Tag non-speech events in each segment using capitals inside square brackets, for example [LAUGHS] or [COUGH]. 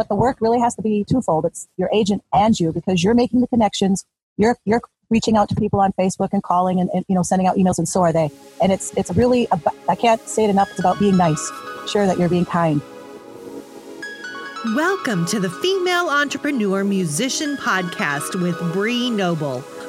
but the work really has to be twofold. It's your agent and you because you're making the connections. You're you're reaching out to people on Facebook and calling and, and you know sending out emails and so are they. And it's it's really about, I can't say it enough. It's about being nice. Sure that you're being kind. Welcome to the Female Entrepreneur Musician Podcast with Bree Noble.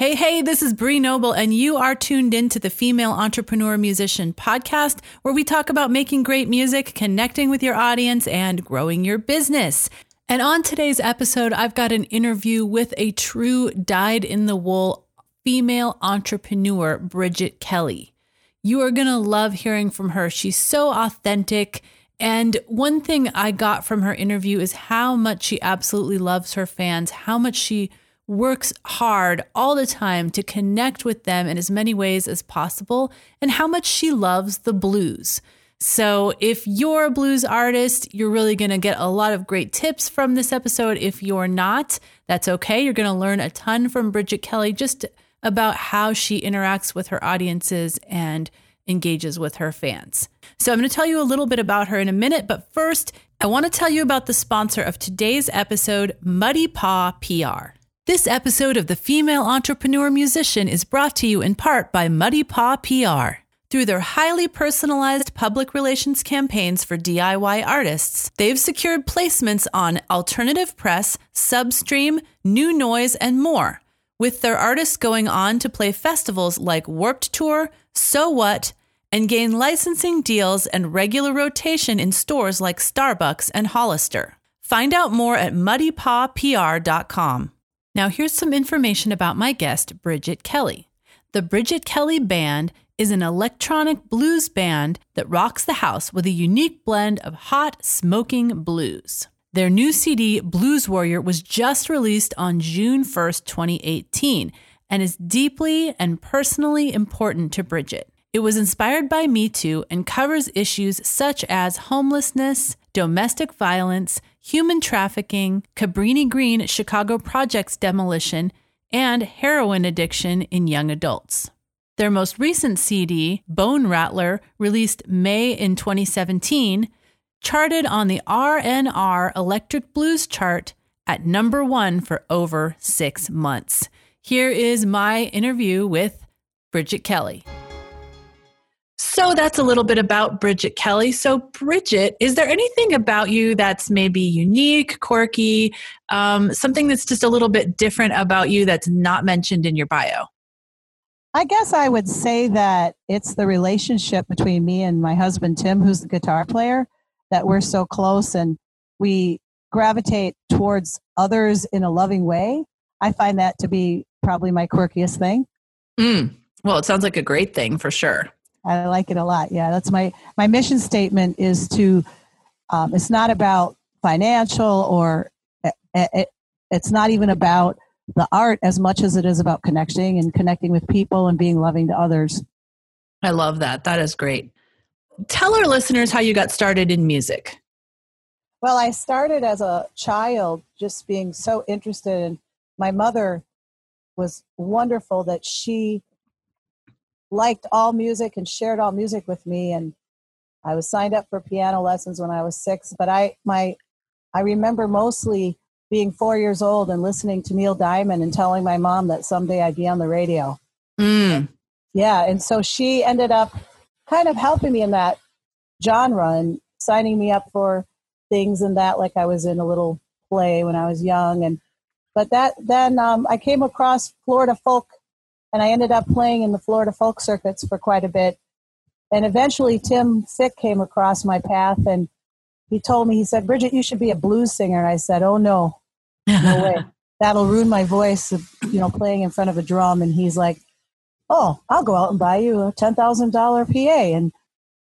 Hey, hey, this is Bree Noble, and you are tuned in to the Female Entrepreneur Musician podcast, where we talk about making great music, connecting with your audience, and growing your business. And on today's episode, I've got an interview with a true dyed in the wool female entrepreneur, Bridget Kelly. You are going to love hearing from her. She's so authentic. And one thing I got from her interview is how much she absolutely loves her fans, how much she works hard all the time to connect with them in as many ways as possible, and how much she loves the blues. So, if you're a blues artist, you're really going to get a lot of great tips from this episode. If you're not, that's okay. You're going to learn a ton from Bridget Kelly just about how she interacts with her audiences and engages with her fans. So, I'm going to tell you a little bit about her in a minute, but first, I want to tell you about the sponsor of today's episode, Muddy Paw PR. This episode of The Female Entrepreneur Musician is brought to you in part by Muddy Paw PR. Through their highly personalized public relations campaigns for DIY artists, they've secured placements on Alternative Press, Substream, New Noise, and more, with their artists going on to play festivals like Warped Tour, So What, and gain licensing deals and regular rotation in stores like Starbucks and Hollister. Find out more at muddypawpr.com. Now, here's some information about my guest, Bridget Kelly. The Bridget Kelly Band is an electronic blues band that rocks the house with a unique blend of hot, smoking blues. Their new CD, Blues Warrior, was just released on June 1st, 2018, and is deeply and personally important to Bridget. It was inspired by Me Too and covers issues such as homelessness, domestic violence, human trafficking, Cabrini Green Chicago Projects demolition, and heroin addiction in young adults. Their most recent CD, Bone Rattler, released May in 2017, charted on the RMR Electric Blues chart at number one for over six months. Here is my interview with Bridget Kelly. So that's a little bit about Bridget Kelly. So, Bridget, is there anything about you that's maybe unique, quirky, um, something that's just a little bit different about you that's not mentioned in your bio? I guess I would say that it's the relationship between me and my husband, Tim, who's the guitar player, that we're so close and we gravitate towards others in a loving way. I find that to be probably my quirkiest thing. Mm. Well, it sounds like a great thing for sure. I like it a lot. Yeah, that's my my mission statement is to. Um, it's not about financial or it, eh, it, eh, it's not even about the art as much as it is about connecting and connecting with people and being loving to others. I love that. That is great. Tell our listeners how you got started in music. Well, I started as a child just being so interested in my mother was wonderful that she liked all music and shared all music with me and I was signed up for piano lessons when I was 6 but I my I remember mostly being 4 years old and listening to Neil Diamond and telling my mom that someday I'd be on the radio. Mm. Yeah, and so she ended up kind of helping me in that genre and signing me up for things and that like I was in a little play when I was young and but that then um, I came across Florida folk and I ended up playing in the Florida folk circuits for quite a bit. And eventually, Tim Fick came across my path, and he told me, he said, "Bridget, you should be a blues singer." And I said, "Oh no, no way, [LAUGHS] that'll ruin my voice." You know, playing in front of a drum. And he's like, "Oh, I'll go out and buy you a ten thousand dollar PA." And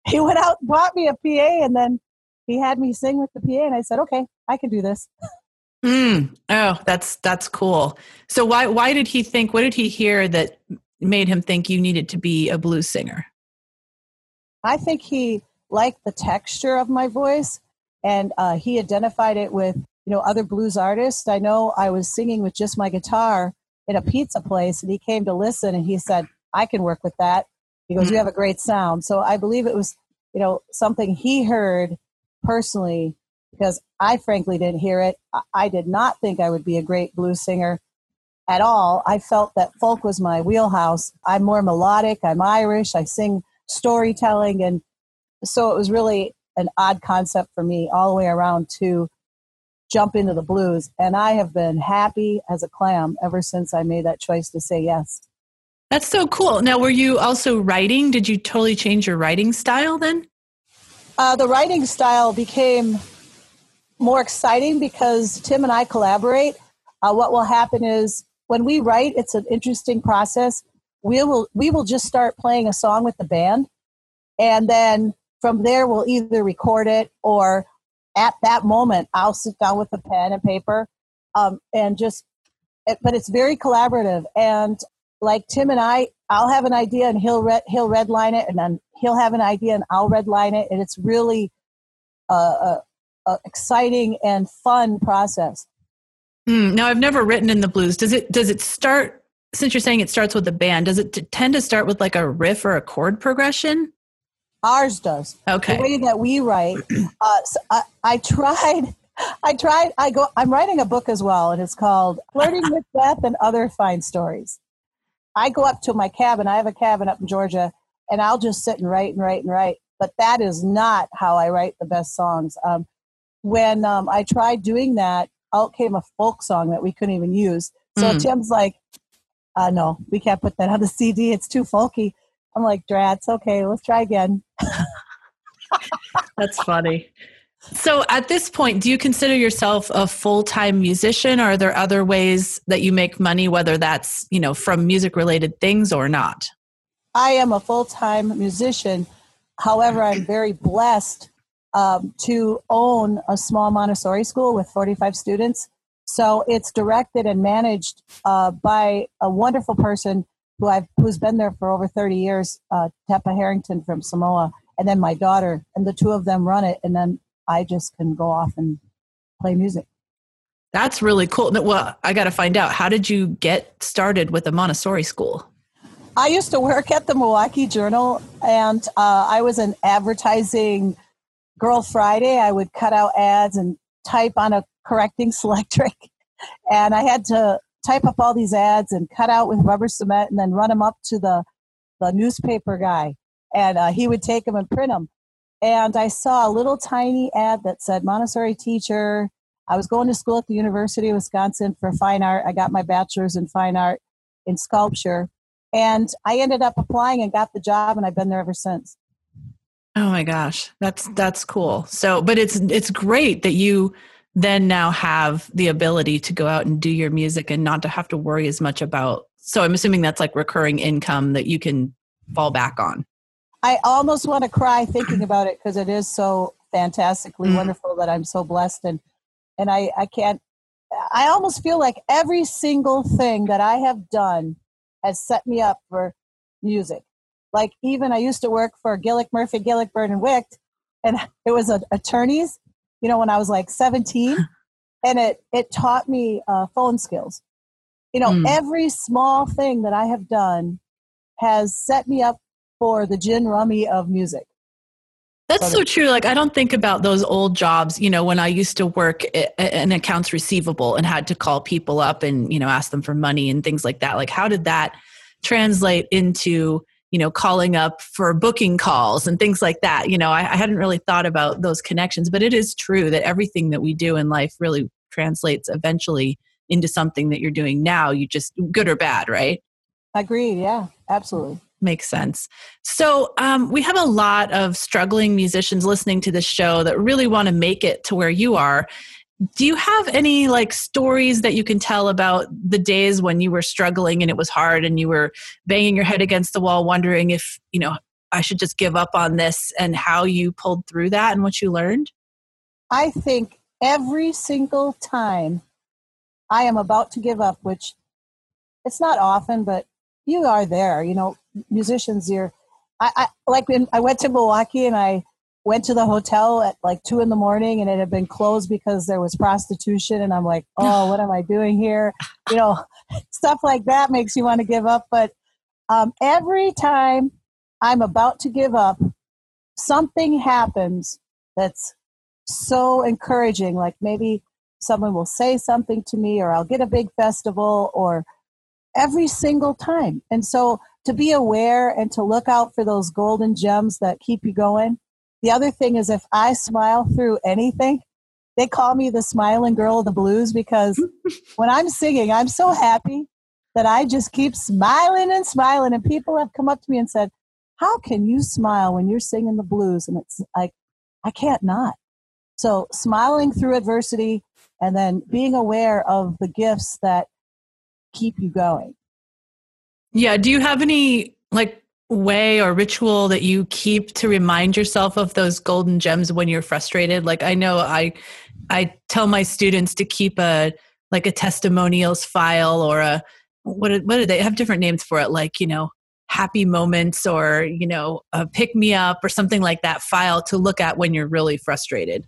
he went out and bought me a PA, and then he had me sing with the PA, and I said, "Okay, I can do this." [LAUGHS] Mm. Oh, that's that's cool. So why why did he think? What did he hear that made him think you needed to be a blues singer? I think he liked the texture of my voice, and uh, he identified it with you know other blues artists. I know I was singing with just my guitar in a pizza place, and he came to listen, and he said, "I can work with that." He goes, "You have a great sound." So I believe it was you know something he heard personally because I frankly didn't hear it. I did not think I would be a great blues singer at all. I felt that folk was my wheelhouse. I'm more melodic, I'm Irish, I sing storytelling. And so it was really an odd concept for me all the way around to jump into the blues. And I have been happy as a clam ever since I made that choice to say yes. That's so cool. Now, were you also writing? Did you totally change your writing style then? Uh, the writing style became more exciting because Tim and I collaborate. Uh, what will happen is when we write, it's an interesting process. We will we will just start playing a song with the band, and then from there we'll either record it or at that moment I'll sit down with a pen and paper um, and just. But it's very collaborative, and like Tim and I, I'll have an idea and he'll red, he'll redline it, and then he'll have an idea and I'll redline it, and it's really a, a, a exciting and fun process. Mm, now, I've never written in the blues. Does it does it start? Since you're saying it starts with a band, does it t- tend to start with like a riff or a chord progression? Ours does. Okay. The way that we write, uh, so I, I tried. I tried. I go. I'm writing a book as well, and it's called "Flirting with Death and Other Fine Stories." I go up to my cabin. I have a cabin up in Georgia, and I'll just sit and write and write and write. But that is not how I write the best songs. Um, when um, I tried doing that, out came a folk song that we couldn't even use. So mm. Tim's like, uh, no, we can't put that on the CD. It's too folky. I'm like, Drats, okay, let's try again. [LAUGHS] That's funny. So at this point, do you consider yourself a full-time musician or are there other ways that you make money, whether that's, you know, from music related things or not? I am a full-time musician. However, I'm very blessed um, to own a small Montessori school with 45 students. So it's directed and managed uh, by a wonderful person who I've who's been there for over 30 years, uh, Teppa Harrington from Samoa, and then my daughter, and the two of them run it, and then I just can go off and play music. That's really cool. Well, I got to find out how did you get started with a Montessori school? I used to work at the Milwaukee Journal, and uh, I was an advertising Girl Friday, I would cut out ads and type on a correcting [LAUGHS] selectric. And I had to type up all these ads and cut out with rubber cement and then run them up to the, the newspaper guy. And uh, he would take them and print them. And I saw a little tiny ad that said Montessori teacher. I was going to school at the University of Wisconsin for fine art. I got my bachelor's in fine art in sculpture. And I ended up applying and got the job, and I've been there ever since. Oh my gosh, that's that's cool. So, but it's it's great that you then now have the ability to go out and do your music and not to have to worry as much about. So, I'm assuming that's like recurring income that you can fall back on. I almost want to cry thinking about it because it is so fantastically mm. wonderful that I'm so blessed and and I I can't. I almost feel like every single thing that I have done has set me up for music. Like even I used to work for Gillick Murphy, Gillick Bird and Wicht, and [LAUGHS] it was a, attorneys. You know, when I was like 17, [LAUGHS] and it it taught me uh, phone skills. You know, mm. every small thing that I have done has set me up for the gin rummy of music. That's so true. Like, I don't think about those old jobs, you know, when I used to work in accounts receivable and had to call people up and, you know, ask them for money and things like that. Like, how did that translate into you know calling up for booking calls and things like that. You know I, I, hadn't really thought about those connections but it is true that everything that we do in life really translates eventually into something that you're doing now you just good or bad right? Agreed. Yeah absolutely. Makes sense. So um, we have a lot of struggling musicians listening to this show that really want to make it to where you are do you have any like stories that you can tell about the days when you were struggling and it was hard and you were banging your head against the wall wondering if you know i should just give up on this and how you pulled through that and what you learned I think every single time I am about to give up, which it's not often, but you are there. You know, musicians, you're. I, I like when I went to Milwaukee and I went to the hotel at like two in the morning and it had been closed because there was prostitution and i'm like oh what am i doing here? You know [LAUGHS] stuff like that makes you want to give up but um, every time i'm about to give up something happens that's so encouraging like maybe someone will say something to me or i'll get a big festival or every single time. And so to be aware and to look out for those golden gems that keep you going the other thing is if I smile through anything, they call me the smiling girl of the blues because [LAUGHS] when I'm singing, I'm so happy that I just keep smiling and smiling. And people have come up to me and said, How can you smile when you're singing the blues? And it's like, I can't not. So, smiling through adversity and then being aware of the gifts that keep you going. Yeah. Do you have any like way or ritual that you keep to remind yourself of those golden gems when you're frustrated? Like i know i i tell my students to keep a like a testimonials file or a what what do they have different names for it? Like you know happy moments or you know a pick me up or something like that file to look at when you're really frustrated.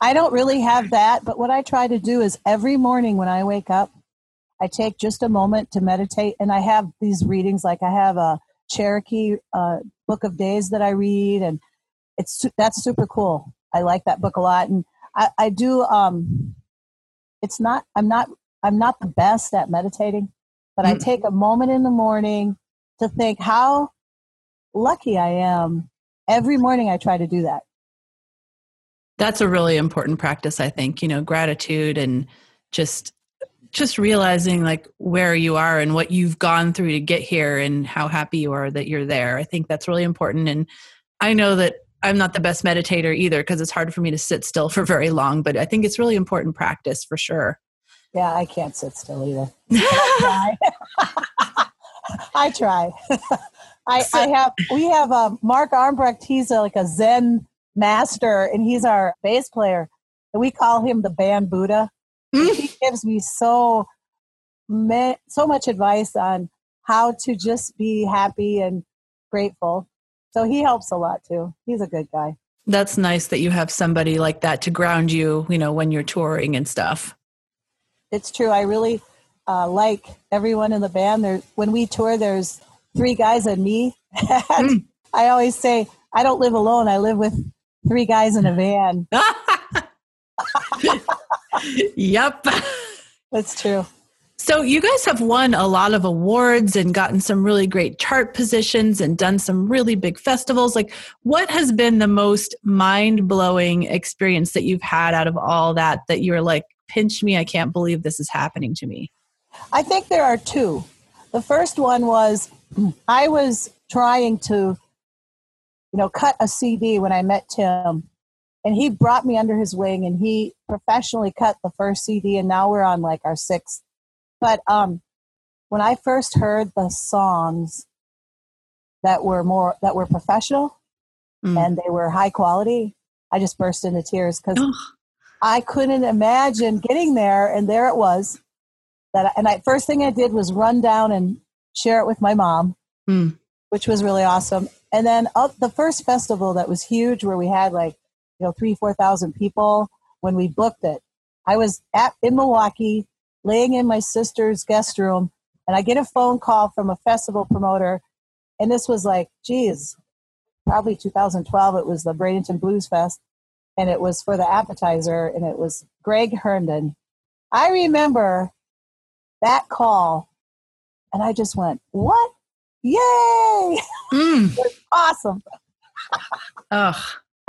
I don't really have that but what i try to do is every morning when i wake up i take just a moment to meditate. And i have these readings like i have a Cherokee uh, book of days that I read, and it's that's super cool. I like that book a lot, and I, I do. Um, it's not. I'm not. I'm not the best at meditating, but mm. I take a moment in the morning to think how lucky I am. Every morning, I try to do that. That's a really important practice, I think. You know, gratitude and just just realizing like where you are and what you've gone through to get here and how happy you are that you're there. I think that's really important. And I know that I'm not the best meditator either because it's hard for me to sit still for very long, but I think it's really important practice for sure. Yeah, I can't sit still either. [LAUGHS] I try. [LAUGHS] I try. [LAUGHS] I, I have we have um, Mark Armbrecht. He's a, like a Zen master, and he's our bass player, and we call him the band Buddha he gives me so so much advice on how to just be happy and grateful. So he helps a lot too. He's a good guy. That's nice that you have somebody like that to ground you, you know, when you're touring and stuff. It's true. I really uh, like everyone in the band. There, when we tour, there's three guys and me. and [LAUGHS] mm. I always say I don't live alone. I live with three guys in a van. [LAUGHS] yep. That's true. So, you guys have won a lot of awards and gotten some really great chart positions and done some really big festivals. Like, what has been the most mind blowing experience that you've had out of all that that you're like, pinch me, I can't believe this is happening to me? I think there are two. The first one was I was trying to, you know, cut a CD when I met Tim and he brought me under his wing and he professionally cut the first cd and now we're on like our sixth but um when i first heard the songs that were more that were professional mm. and they were high quality i just burst into tears because i couldn't imagine getting there and there it was that and I, first thing i did was run down and share it with my mom mm. which was really awesome and then uh, the first festival that was huge where we had like you know three four thousand people when we booked it. I was at in milwaukee laying in my sister's guest room and i get a phone call from a festival promoter and this was like geez probably 2012 it was the bradenton blues fest and it was for the appetizer and it was greg herndon. I remember that call and i just went what? Yay! [LAUGHS] Mm. awesome. Ugh.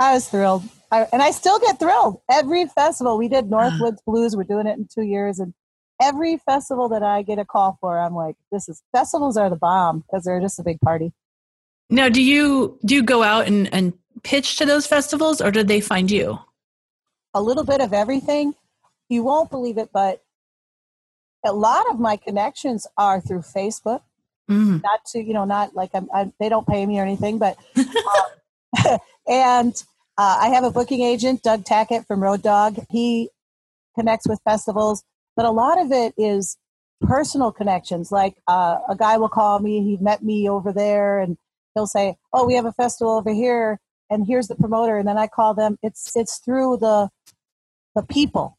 I was thrilled. I, and I still get thrilled. Every festival, we did Northwoods Blues, we're doing it in two years. And every festival that I get a call for, I'm like, this is, festivals are the bomb because they're just a big party. Now, do you, do you go out and, and pitch to those festivals or did they find you? A little bit of everything. You won't believe it, but a lot of my connections are through Facebook. Mm. Not to, you know, not like I'm, I, they don't pay me or anything, but, uh, [LAUGHS] [LAUGHS] and uh, I have a booking agent, Doug Tackett from Road Dog. He connects with festivals, but a lot of it is personal connections. Like uh, a guy will call me, he met me over there, and he'll say, "Oh, we have a festival over here, and here's the promoter." And then I call them. It's it's through the the people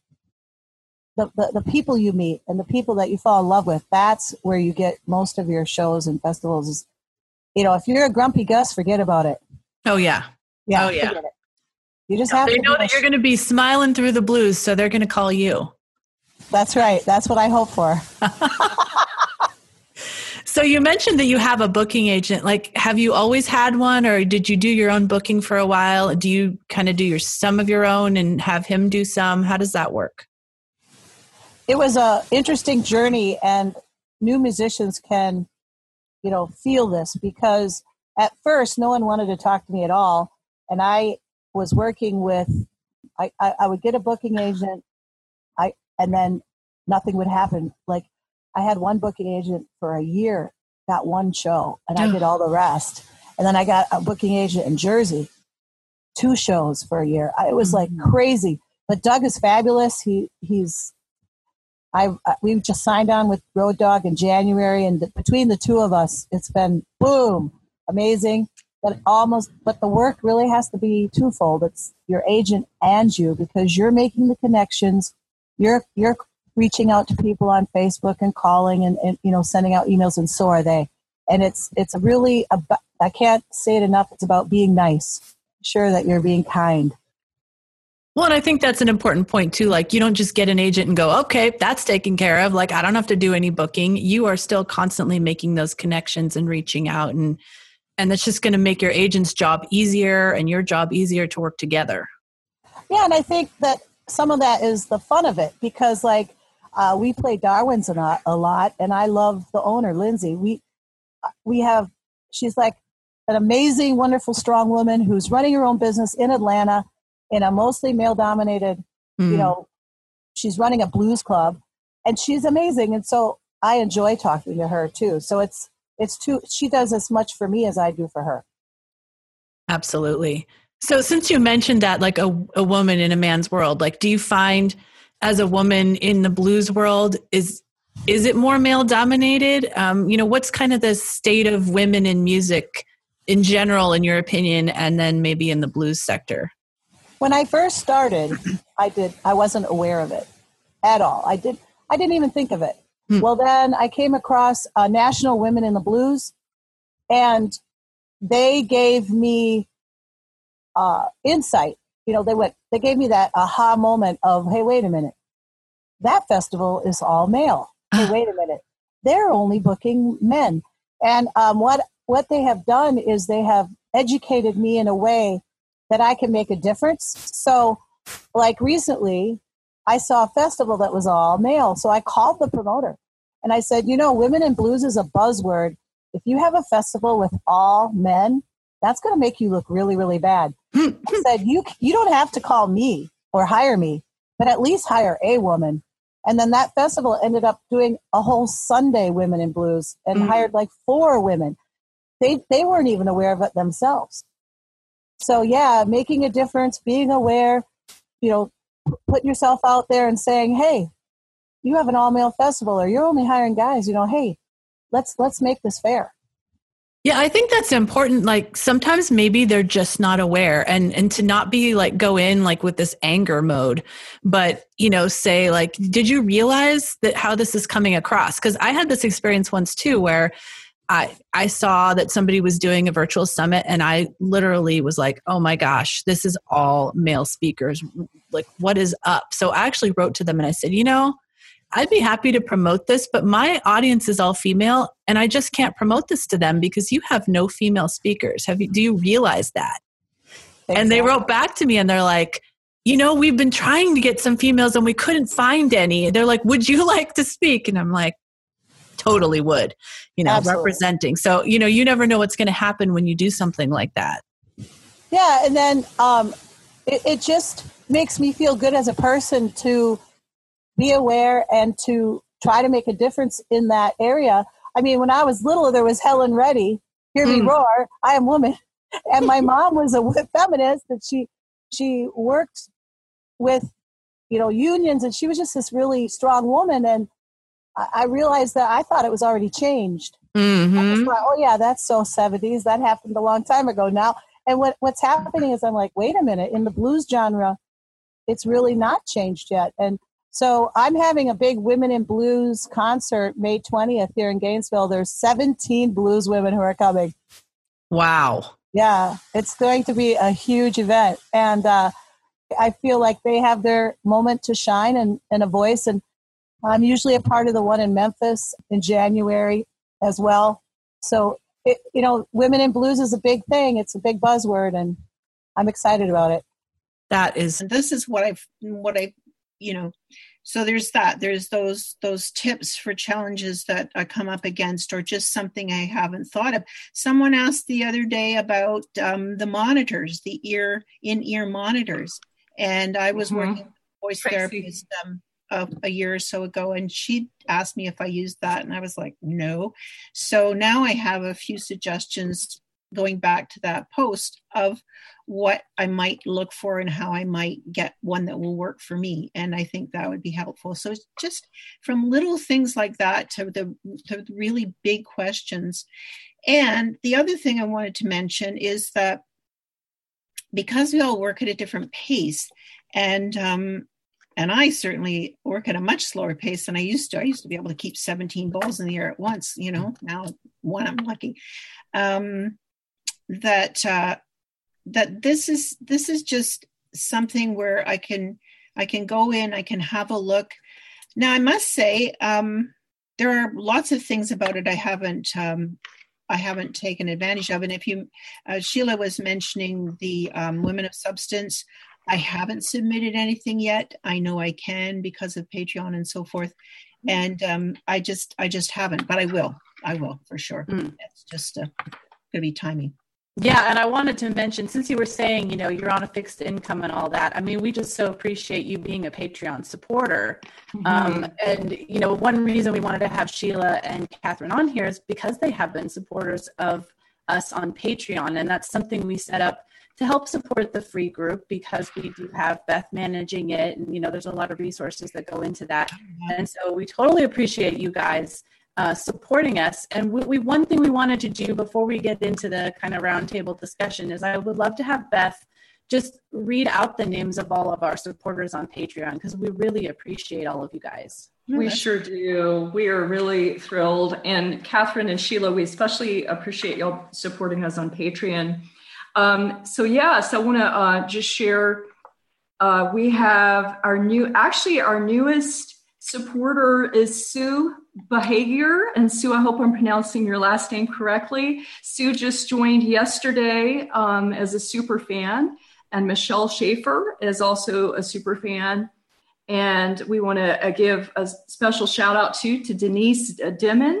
the, the, the, people you meet and the people that you fall in love with that's where you get most of your shows and festivals is you know if you're a grumpy gus forget about it oh yeah yeah oh yeah. you just have they to know that you're going to be smiling through the blues so they're going to call you. That's right. That's what i hope for. [LAUGHS] So you mentioned that you have a booking agent. Like have you always had one or did you do your own booking for a while? Do you kind of do your some of your own and have him do some? How does that work? It was a interesting journey and new musicians can you know feel this because at first no one wanted to talk to me at all and i was working with i i, I would get a booking agent i and then nothing would happen. Like i had one booking agent for a year got one show and i did all the rest. And then i got a booking agent in jersey two shows for a year. It was like mm-hmm. crazy. But doug is fabulous. He he's I we just signed on with Road Dog in January, and the, between the two of us, it's been boom, amazing. But almost, but the work really has to be twofold. It's your agent and you because you're making the connections. You're you're reaching out to people on Facebook and calling and, and you know sending out emails, and so are they. And it's it's really about, I can't say it enough. It's about being nice. Sure that you're being kind well, and I think that's an important point too. Like, you don't just get an agent and go, okay, that's taken care of. Like, I don't have to do any booking. You are still constantly making those connections and reaching out, and and that's just going to make your agent's job easier and your job easier to work together. Yeah, and I think that some of that is the fun of it because, like, uh, we play Darwin's a lot, a lot, and I love the owner, Lindsay. We we have she's like an amazing, wonderful, strong woman who's running her own business in Atlanta in a mostly male dominated, mm. you know, she's running a blues club and she's amazing. And so I enjoy talking to her too. So it's, it's too, she does as much for me as I do for her. Absolutely. So since you mentioned that, like a, a woman in a man's world, like, do you find as a woman in the blues world, is, is it more male dominated? Um, you know, what's kind of the state of women in music in general, in your opinion, and then maybe in the blues sector? when I first started, I did I wasn't aware of it at all. I did I didn't even think of it. Hmm. Well, then I came across uh, National Women in the Blues, and they gave me uh, insight. You know, they went they gave me that aha moment of, hey, wait a minute, that festival is all male. [SIGHS] Hey, wait a minute, they're only booking men. And um, what what they have done is they have educated me in a way that I can make a difference. So, like recently, I saw a festival that was all male. So I called the promoter and I said, you know, women in blues is a buzzword. If you have a festival with all men, that's going to make you look really, really bad. I [LAUGHS] said, you, you don't have to call me or hire me, but at least hire a woman. And then that festival ended up doing a whole Sunday women in blues and mm-hmm. hired like four women. They, they weren't even aware of it themselves. So yeah, making a difference, being aware, you know, putting yourself out there and saying, "Hey, you have an all male festival, or you're only hiring guys." You know, hey, let's let's make this fair. Yeah, I think that's important. Like sometimes maybe they're just not aware and and to not be like go in like with this anger mode, but you know, say like, did you realize that how this is coming across? Because I had this experience once too where I, I saw that somebody was doing a virtual summit and I literally was like, oh my gosh, this is all male speakers. Like, what is up? So I actually wrote to them and I said, you know, I'd be happy to promote this, but my audience is all female and I just can't promote this to them because you have no female speakers. Have you, do you realize that? Exactly. And they wrote back to me and they're like, you know, we've been trying to get some females and we couldn't find any. They're like, would you [LAUGHS] like to speak? And I'm like, totally would, you know, Absolutely. representing. So, you know, you never know what's going to happen when you do something like that. Yeah. And then um, it, it just makes me feel good as a person to be aware and to try to make a difference in that area. I mean, when I was little, there was Helen Reddy, Hear Me mm. Roar, I am woman. And my mom was a [LAUGHS] feminist that she, she worked with you know unions and she was just this really strong woman and i, realized that i thought it was already changed. Mm-hmm. thought, oh yeah that's so 70s that happened a long time ago now. And what, what's happening is i'm like wait a minute. In the blues genre it's really not changed yet. And so i'm having a big women in blues concert may 20th here in gainesville. There's 17 blues women who are coming. Wow. Yeah it's going to be a huge event. And uh, I feel like they have their moment to shine and, and a voice. And I'm usually a part of the one in Memphis in January as well. So, it, you know, women in blues is a big thing. It's a big buzzword, and I'm excited about it. That is. And this is what I've, what I, you know, so there's that. There's those those tips for challenges that I come up against, or just something I haven't thought of. Someone asked the other day about um, the monitors, the ear in ear monitors and I was mm-hmm. working with voice Tracy. therapist um, a, a year or so ago, and she asked me if I used that, and I was like, no. So now I have a few suggestions going back to that post of what I might look for and how I might get one that will work for me. And I think that would be helpful. So just from little things like that to the, to really big questions. And the other thing I wanted to mention is that because we all work at a different pace and um, and I certainly work at a much slower pace than I used to. I used to be able to keep 17 balls in the air at once, you know, now one I'm lucky. Um, that uh, that this is this is just something where I can I can go in, I can have a look. Now I must say, um, there are lots of things about it I haven't um, I haven't taken advantage of. And if you, uh, Sheila was mentioning the um, Women of Substance, I haven't submitted anything yet. I know I can because of Patreon and so forth, and um, I just I just haven't, but I will. I will for sure. Mm. It's just uh, to be timing. Yeah, and I wanted to mention since you were saying, you know, you're on a fixed income and all that. I mean, we just so appreciate you being a Patreon supporter. Mm-hmm. Um, and you know, one reason we wanted to have Sheila and Catherine on here is because they have been supporters of us on Patreon, and that's something we set up to help support the free group because we do have Beth managing it, and you know, there's a lot of resources that go into that. And so we totally appreciate you guys uh, supporting us. And we, we, one thing we wanted to do before we get into the kind of roundtable discussion is I would love to have Beth just read out the names of all of our supporters on Patreon because we really appreciate all of you guys. We sure do. We are really thrilled. And Catherine and Sheila, we especially appreciate y'all supporting us on Patreon. Um, so, yes, I want to uh, just share. Uh, we have our new, actually, our newest supporter is Sue Behavior. And Sue, I hope I'm pronouncing your last name correctly. Sue just joined yesterday um, as a super fan, and Michelle Schaefer is also a super fan. And we want to uh, give a special shout out to, to Denise uh, Dimon,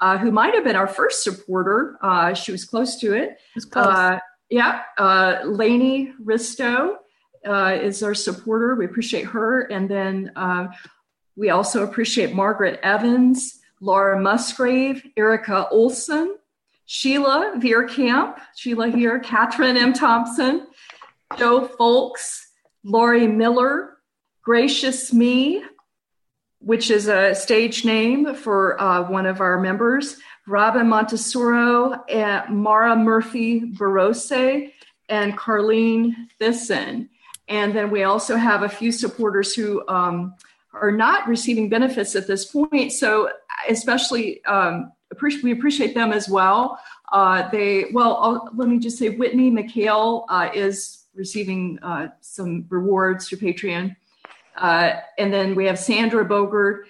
uh, who might have been our first supporter. Uh, she was close to it. Close. Uh, yeah, uh, Lainey Risto is our supporter. We appreciate her. And then we also appreciate Margaret Evans, Laura Musgrave, Erica Olson, Sheila Veerkamp, Sheila here, Catherine M. Thompson, Joe Folks, Laurie Miller, Gracious Me, which is a stage name for uh, one of our members, Robin Montesoro, and Mara Murphy Barose, and Carlene Thyssen. And then we also have a few supporters who um, are not receiving benefits at this point. So, especially, um, we appreciate them as well. Uh, they, well, I'll, let me just say, Whitney McHale uh, is receiving uh, some rewards through Patreon. Uh, and then we have Sandra Bogert,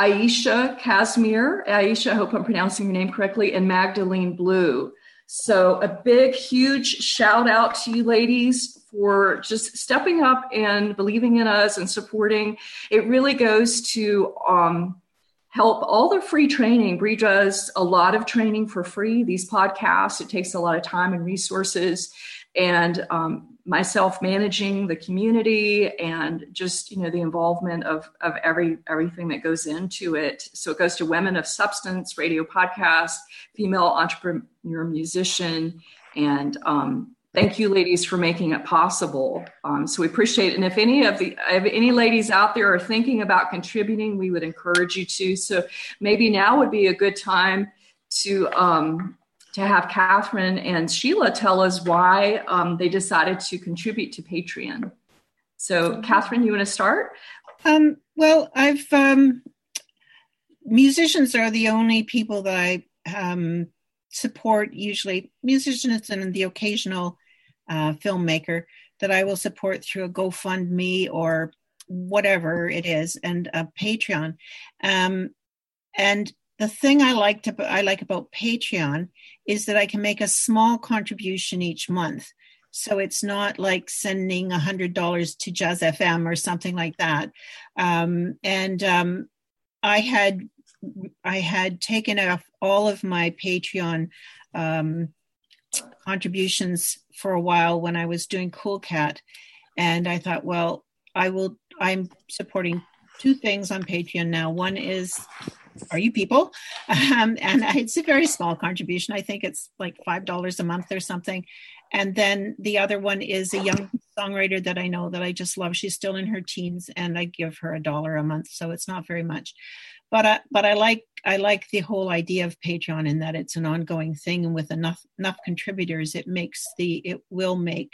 Aisha Casimir, Aisha, I hope I'm pronouncing your name correctly, and Magdalene Blue. So, a big, huge shout out to you ladies for just stepping up and believing in us and supporting. It really goes to um, help all the free training. Bree does a lot of training for free. These podcasts, it takes a lot of time and resources. And um, myself managing the community and just you know the involvement of of every everything that goes into it. So it goes to women of substance radio podcast female entrepreneur musician and um, thank you ladies for making it possible. Um, so we appreciate it. And if any of the if any ladies out there are thinking about contributing we would encourage you to. So maybe now would be a good time to um, to have catherine and sheila tell us why um, they decided to contribute to patreon. So catherine you want to start? Um, well i've um, musicians are the only people that i um, support. Usually musicians and the occasional uh, filmmaker that I will support through a GoFundMe or whatever it is, and a Patreon. Um, and the thing I like to I like about Patreon is that I can make a small contribution each month. So it's not like sending a hundred dollars to Jazz FM or something like that. Um, and um, I had I had taken off all of my Patreon um, contributions for a while when I was doing Cool Cat, and I thought, well, I will. I'm supporting two things on Patreon now. One is are you people? Um, and [LAUGHS] it's a very small contribution. I think it's like five dollars a month or something. And then the other one is a young songwriter that I know that I just love. She's still in her teens, and I give her a dollar a month, so it's not very much but I, but I like I like the whole idea of Patreon in that it's an ongoing thing, and with enough enough contributors, it makes the it will make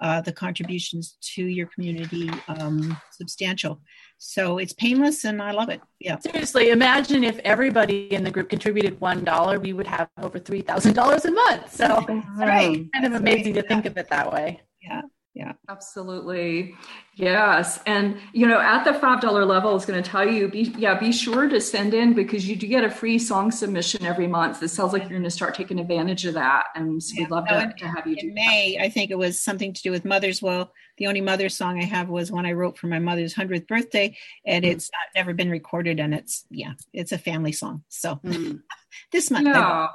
uh, the contributions to your community um, substantial. So it's painless, and I love it. Yeah, seriously, imagine if everybody in the group contributed one dollar, we would have over three thousand dollars a month. So right. kind of amazing to think of it that way. Yeah yeah absolutely yes and you know at the five dollar level is going to tell you be yeah be sure to send in because you do get a free song submission every month it sounds like you're going to start taking advantage of that and so yeah. we'd love to, in, to, have you in may that. i think it was something to do with mothers well the only mother song i have was one i wrote for my mother's 100th birthday and mm. it's never been recorded and it's yeah it's a family song so mm. [LAUGHS] this month yeah.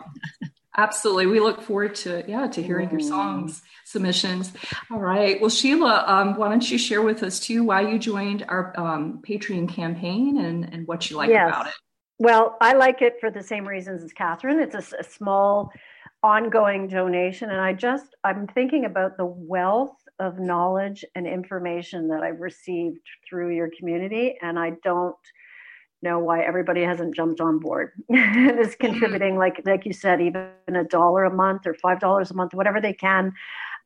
[LAUGHS] Absolutely. We look forward to, yeah, to hearing your songs submissions. All right. Well, Sheila, um, why don't you share with us too why you joined our um, Patreon campaign and, and what you like yes. about it? Well, I like it for the same reasons as Catherine. It's a, a small, ongoing donation. And I just, I'm thinking about the wealth of knowledge and information that I've received through your community. And I don't, know why everybody hasn't jumped on board. [LAUGHS] And is mm-hmm. contributing like like you said even a dollar a month or five dollars a month whatever they can.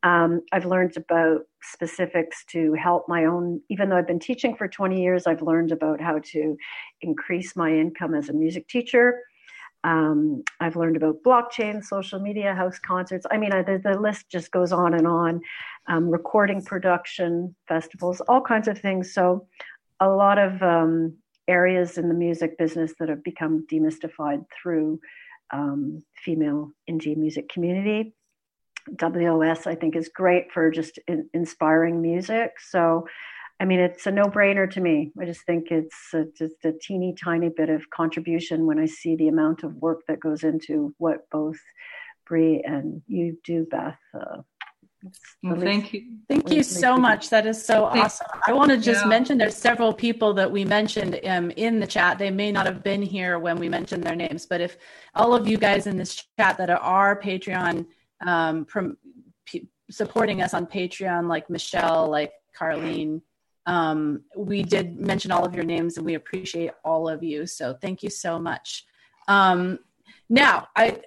Um, i've learned about specifics to help my own even though i've been teaching for 20 years i've learned about how to increase my income as a music teacher. Um, i've learned about blockchain social media house concerts. I mean I, the, the, list just goes on and on. Um, recording production festivals all kinds of things. So a lot of um, areas in the music business that have become demystified through um, female indie music community. WOS, I think, is great for just in, inspiring music. So, I mean, it's a no brainer to me. I just think it's a, just a teeny tiny bit of contribution when I see the amount of work that goes into what both Bree and you do, Beth. Uh, well, thank you. Thank you so much. That is so awesome. I want to just yeah. mention there's several people that we mentioned um, in the chat. They may not have been here when we mentioned their names, but if all of you guys in this chat that are Patreon um, from p- supporting us on Patreon, like Michelle, like Carlene, um, we did mention all of your names and we appreciate all of you. So thank you so much. Um, now, I,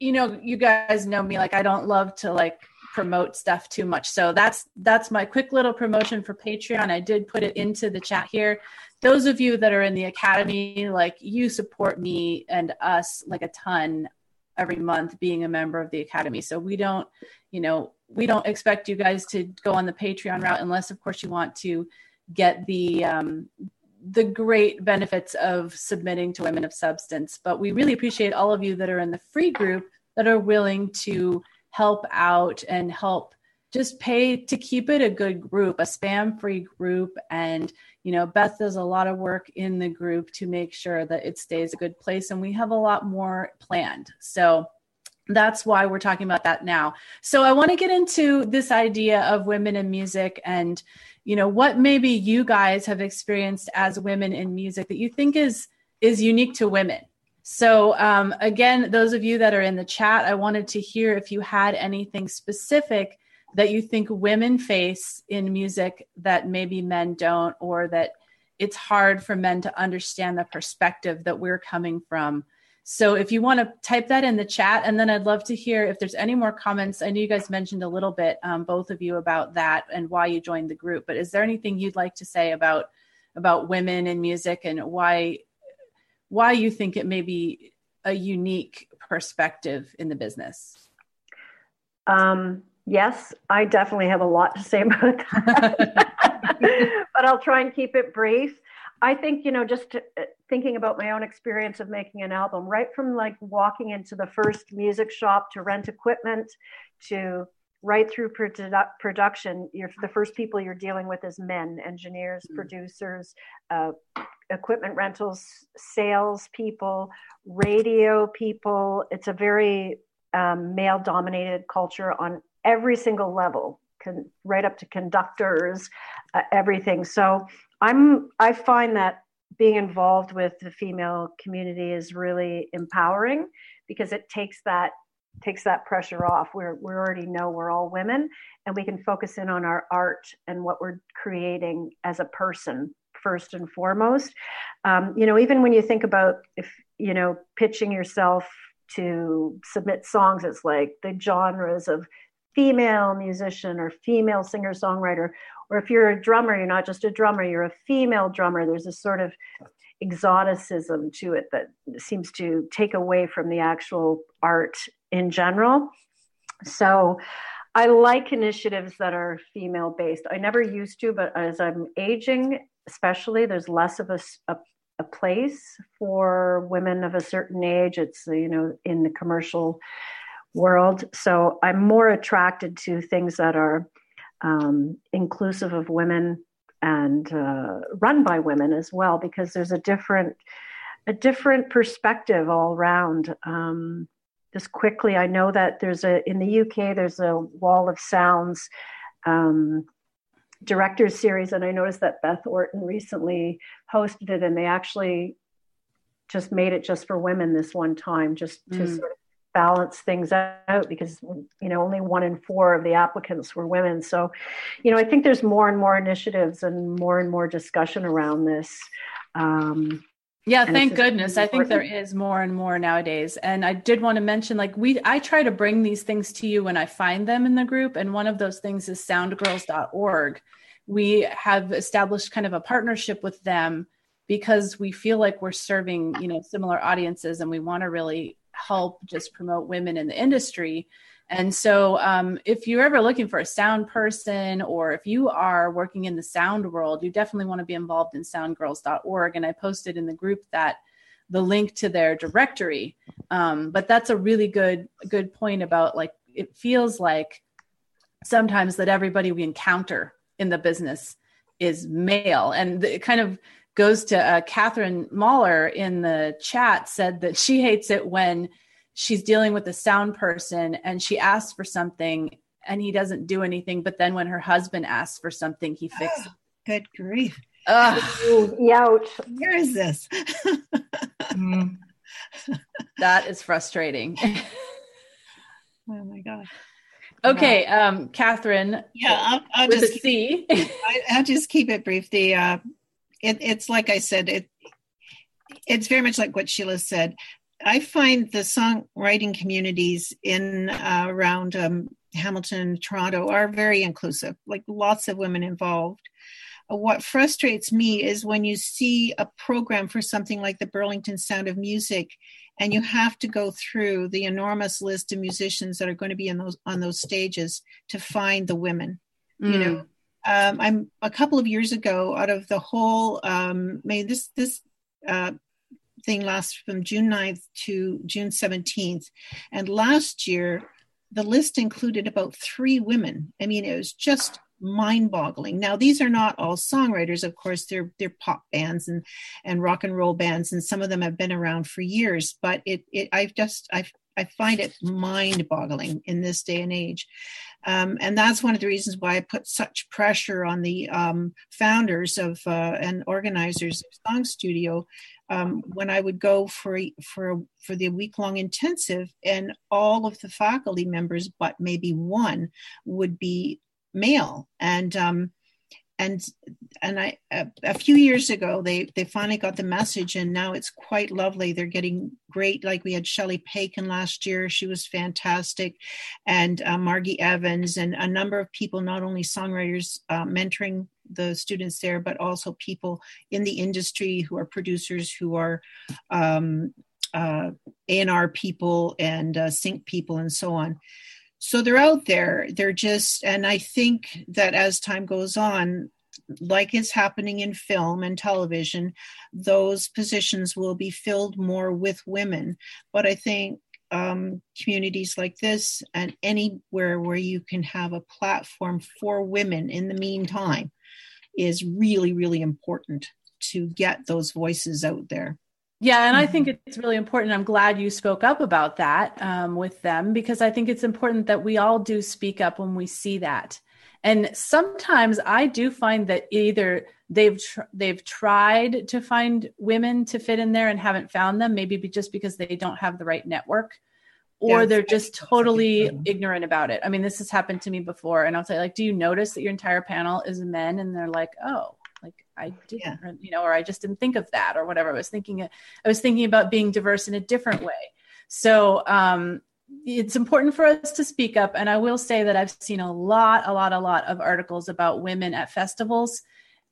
you know, you guys know me, like I don't love to like promote stuff too much. So that's that's my quick little promotion for Patreon. I did put it into the chat here. Those of you that are in the academy, like you support me and us like a ton every month being a member of the academy. So we don't, you know, we don't expect you guys to go on the Patreon route unless of course you want to get the um the great benefits of submitting to women of substance. But we really appreciate all of you that are in the free group that are willing to help out and help just pay to keep it a good group, a spam free group. And, you know, Beth does a lot of work in the group to make sure that it stays a good place. And we have a lot more planned. So that's why we're talking about that now. So I want to get into this idea of women in music and, you know, what maybe you guys have experienced as women in music that you think is is unique to women so, um, again, those of you that are in the chat, I wanted to hear if you had anything specific that you think women face in music that maybe men don't, or that it's hard for men to understand the perspective that we're coming from. So if you want to type that in the chat, and then I'd love to hear if there's any more comments. I know you guys mentioned a little bit, um, both of you, about that and why you joined the group. But is there anything you'd like to say about about women in music and why why you think it may be a unique perspective in the business? Um, yes, I definitely have a lot to say about that, [LAUGHS] but I'll try and keep it brief. I think, you know, just to, uh, thinking about my own experience of making an album, right from like walking into the first music shop to rent equipment to right through produ- production, you're the first people you're dealing with is men, engineers, mm-hmm. producers, uh, equipment rentals, sales people, radio people. It's a very um, male dominated culture on every single level, con- right up to conductors, uh, everything. So I'm I find that being involved with the female community is really empowering because it takes that takes that pressure off. We're we already know we're all women and we can focus in on our art and what we're creating as a person first and foremost. Um, you know, even when you think about if you know pitching yourself to submit songs, it's like the genres of female musician or female singer songwriter or if you're a drummer you're not just a drummer you're a female drummer there's a sort of exoticism to it that seems to take away from the actual art in general. So i like initiatives that are female based i never used to but as i'm aging especially there's less of a, a, a place for women of a certain age. It's you know in the commercial world. So i'm more attracted to things that are um, inclusive of women and uh, run by women as well because there's a different a different perspective all around um, just quickly i know that there's a in the uk there's a wall of sounds um, directors series and i noticed that beth orton recently hosted it and they actually just made it just for women this one time just to mm. sort of balance things out because you know only one in four of the applicants were women. So you know i think there's more and more initiatives and more and more discussion around this um, yeah thank goodness. I think there is more and more nowadays. And i did want to mention like we i try to bring these things to you when i find them in the group. And one of those things is soundgirls.org we have established kind of a partnership with them because we feel like we're serving you know similar audiences and we want to really help just promote women in the industry and so, um, if you're ever looking for a sound person, or if you are working in the sound world, you definitely want to be involved in soundgirls.org. And I posted in the group that the link to their directory. Um, but that's a really good good point about like it feels like sometimes that everybody we encounter in the business is male, and it kind of goes to uh, Catherine Mahler in the chat said that she hates it when she's dealing with a sound person and she asks for something and he doesn't do anything. But then when her husband asks for something, he fixes. Good grief. Ouch. Where is this? mm. [LAUGHS] That is frustrating. [LAUGHS] oh my God. [LAUGHS] Okay, um, Catherine. Yeah, I'll, I'll with just a C. I, I'll just keep it brief. The uh, it, it's like I said, it it's very much like what Sheila said. I find the songwriting communities in uh, around um, Hamilton, Toronto are very inclusive, like lots of women involved. What frustrates me is when you see a program for something like the Burlington Sound of Music, and you have to go through the enormous list of musicians that are going to be in those on those stages to find the women. Mm. You know, um, I'm a couple of years ago out of the whole. Um, May this this uh, thing lasts from June 9th to June 17th. And last year, the list included about three women. I mean, it was just mind-boggling. Now, these are not all songwriters, of course. They're they're pop bands and and rock and roll bands, and some of them have been around for years. But it it I've just I've I find it mind boggling in this day and age. Um, and that's one of the reasons why I put such pressure on the um, founders of uh, and organizers of Song Studio um, when I would go for for for the week long intensive, and all of the faculty members, but maybe one, would be male, and um, and and I a, a, few years ago they they finally got the message and now it's quite lovely. They're getting great. Like we had Shelley Paikin last year, she was fantastic, and uh, Margie Evans and a number of people, not only songwriters uh, mentoring the students there, but also people in the industry who are producers who are. Um, uh, A&R people and uh, sync people and so on so they're out there. They're just and i think that as time goes on like is happening in film and television those positions will be filled more with women. But i think um, communities like this and anywhere where you can have a platform for women in the meantime is really really important to get those voices out there yeah, and I think mm-hmm. it's really important. I'm glad you spoke up about that um, with them because I think it's important that we all do speak up when we see that. And sometimes I do find that either they've tr- they've tried to find women to fit in there and haven't found them, maybe just because they don't have the right network, or yeah, they're just totally ignorant about it. I mean, this has happened to me before, and I'll say like, "Do you notice that your entire panel is men?" And they're like, "Oh." I didn't yeah. you know or i just didn't think of that or whatever. I was thinking i was thinking about being diverse in a different way. So um it's important for us to speak up. And i will say that i've seen a lot a lot a lot of articles about women at festivals.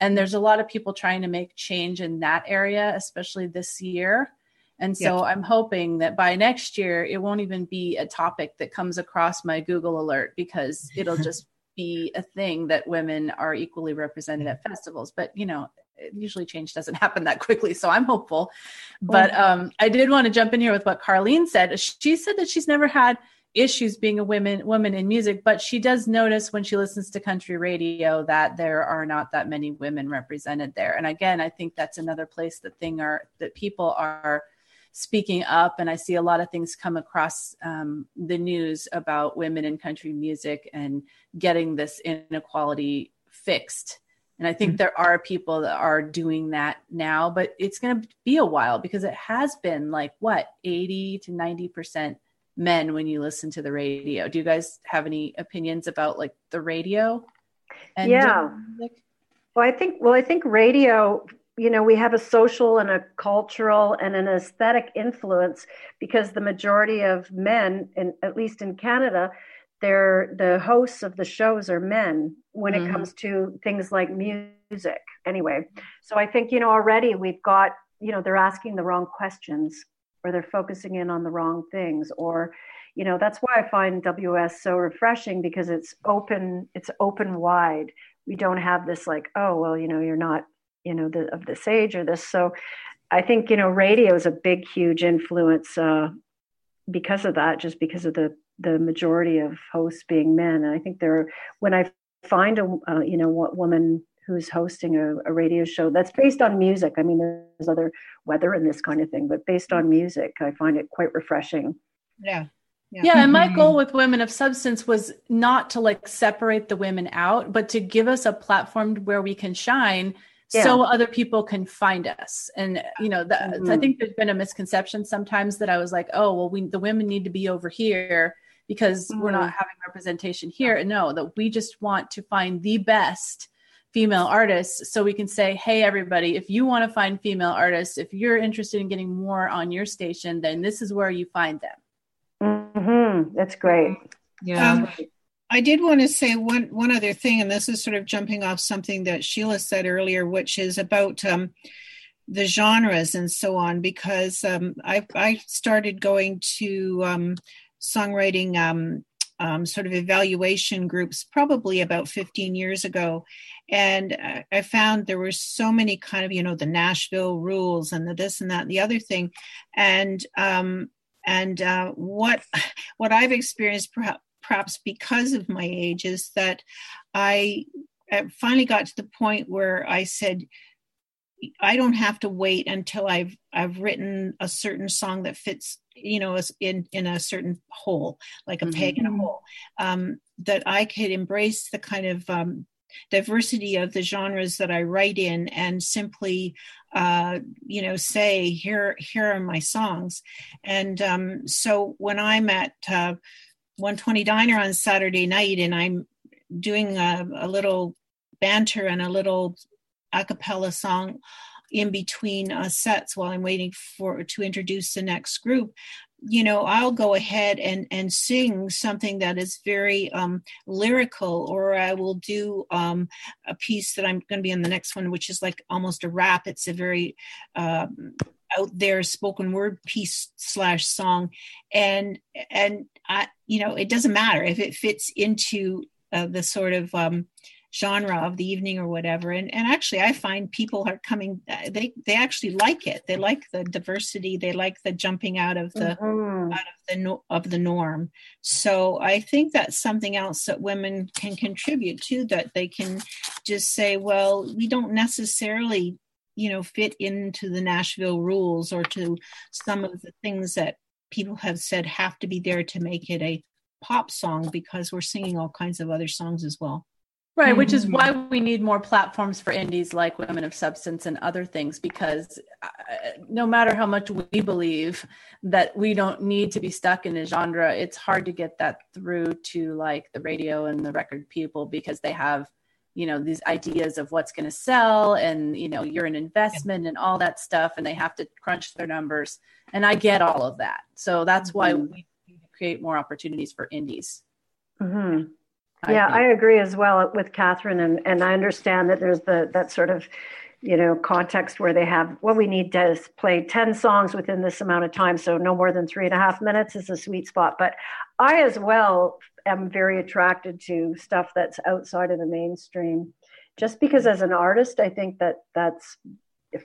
And there's a lot of people trying to make change in that area especially this year. And so yes. i'm hoping that by next year it won't even be a topic that comes across my google alert because it'll [LAUGHS] just be a thing that women are equally represented at festivals but you know usually change doesn't [LAUGHS] happen that quickly so i'm hopeful. But um, i did want to jump in here with what carlene said. She said that she's never had issues being a woman woman in music but she does notice when she listens to country radio that there are not that many women represented there. And again i think that's another place that thing are that people are speaking up and i see a lot of things come across um, the news about women in country music and getting this inequality fixed. And i think mm-hmm. there are people that are doing that now but it's going to be a while because it has been like what 80 to 90 percent men when you listen to the radio. Do you guys have any opinions about like the radio yeah. well i think well i think radio you know, we have a social and a cultural and an aesthetic influence because the majority of men, in, at least in Canada, they're the hosts of the shows are men when mm-hmm. it comes to things like music. Anyway, so I think you know already we've got you know they're asking the wrong questions or they're focusing in on the wrong things or you know that's why I find WS so refreshing because it's open it's open wide. We don't have this like oh well you know you're not you know the, of this age or this so i think you know radio is a big huge influence uh, because of that just because of the the majority of hosts being men and i think there when i find a uh, you know what woman who's hosting a, a, radio show that's based on music i mean there's other weather and this kind of thing but based on music i find it quite refreshing yeah yeah. yeah. and my mm-hmm. goal with women of substance was not to like separate the women out but to give us a platform where we can shine yeah. so other people can find us and you know that, mm-hmm. i think there's been a misconception sometimes that i was like oh well we the women need to be over here because mm-hmm. we're not mm-hmm. having representation here and no that we just want to find the best female artists so we can say hey everybody if you want to find female artists if you're interested in getting more on your station then this is where you find them mm-hmm. that's great yeah um, I did want to say one one other thing, and this is sort of jumping off something that Sheila said earlier, which is about um, the genres and so on. Because um, I, I started going to um, songwriting um, um, sort of evaluation groups probably about 15 years ago, and I found there were so many kind of you know the Nashville rules and the this and that and the other thing, and um, and uh, what [LAUGHS] what I've experienced perhaps perhaps because of my age, is that I finally got to the point where I said, I don't have to wait until I've I've written a certain song that fits, you know, in in a certain hole, like a mm-hmm. peg in a hole. Um, that I could embrace the kind of um, diversity of the genres that I write in, and simply, uh, you know, say here here are my songs. And um, so when I'm at uh, 120 Diner on Saturday night, and I'm doing a, a little banter and a little a cappella song in between uh, sets while I'm waiting for to introduce the next group, you know, I'll go ahead and and sing something that is very um, lyrical, or I will do um, a piece that I'm going to be on the next one, which is like almost a rap. It's a very um, out there spoken word piece slash song, and and I, you know, it doesn't matter if it fits into uh, the sort of um, genre of the evening or whatever. And and actually i find people are coming uh, they they actually like it. They like the diversity. They like the jumping out of the mm-hmm. out of the of the norm. So i think that's something else that women can contribute to that they can just say well we don't necessarily you know fit into the nashville rules or to some of the things that people have said have to be there to make it a pop song because we're singing all kinds of other songs as well Right, mm-hmm. which is mm-hmm. why we need more platforms for indies like Women of Substance and other things, because uh, no matter how much we believe that we don't need to be stuck in a genre, it's hard to get that through to like the radio and the record people because they have, you know, these ideas of what's going to sell and, you know, you're an investment and all that stuff, and they have to crunch their numbers. And I get all of that. So that's why mm-hmm. we need to create more opportunities for indies. Mm-hmm yeah, I, I agree as well with Catherine, and and I understand that there's the that sort of you know context where they have well we need to play 10 songs within this amount of time so no more than three and a half minutes is a sweet spot but i as well am very attracted to stuff that's outside of the mainstream. Just because as an artist i think that that's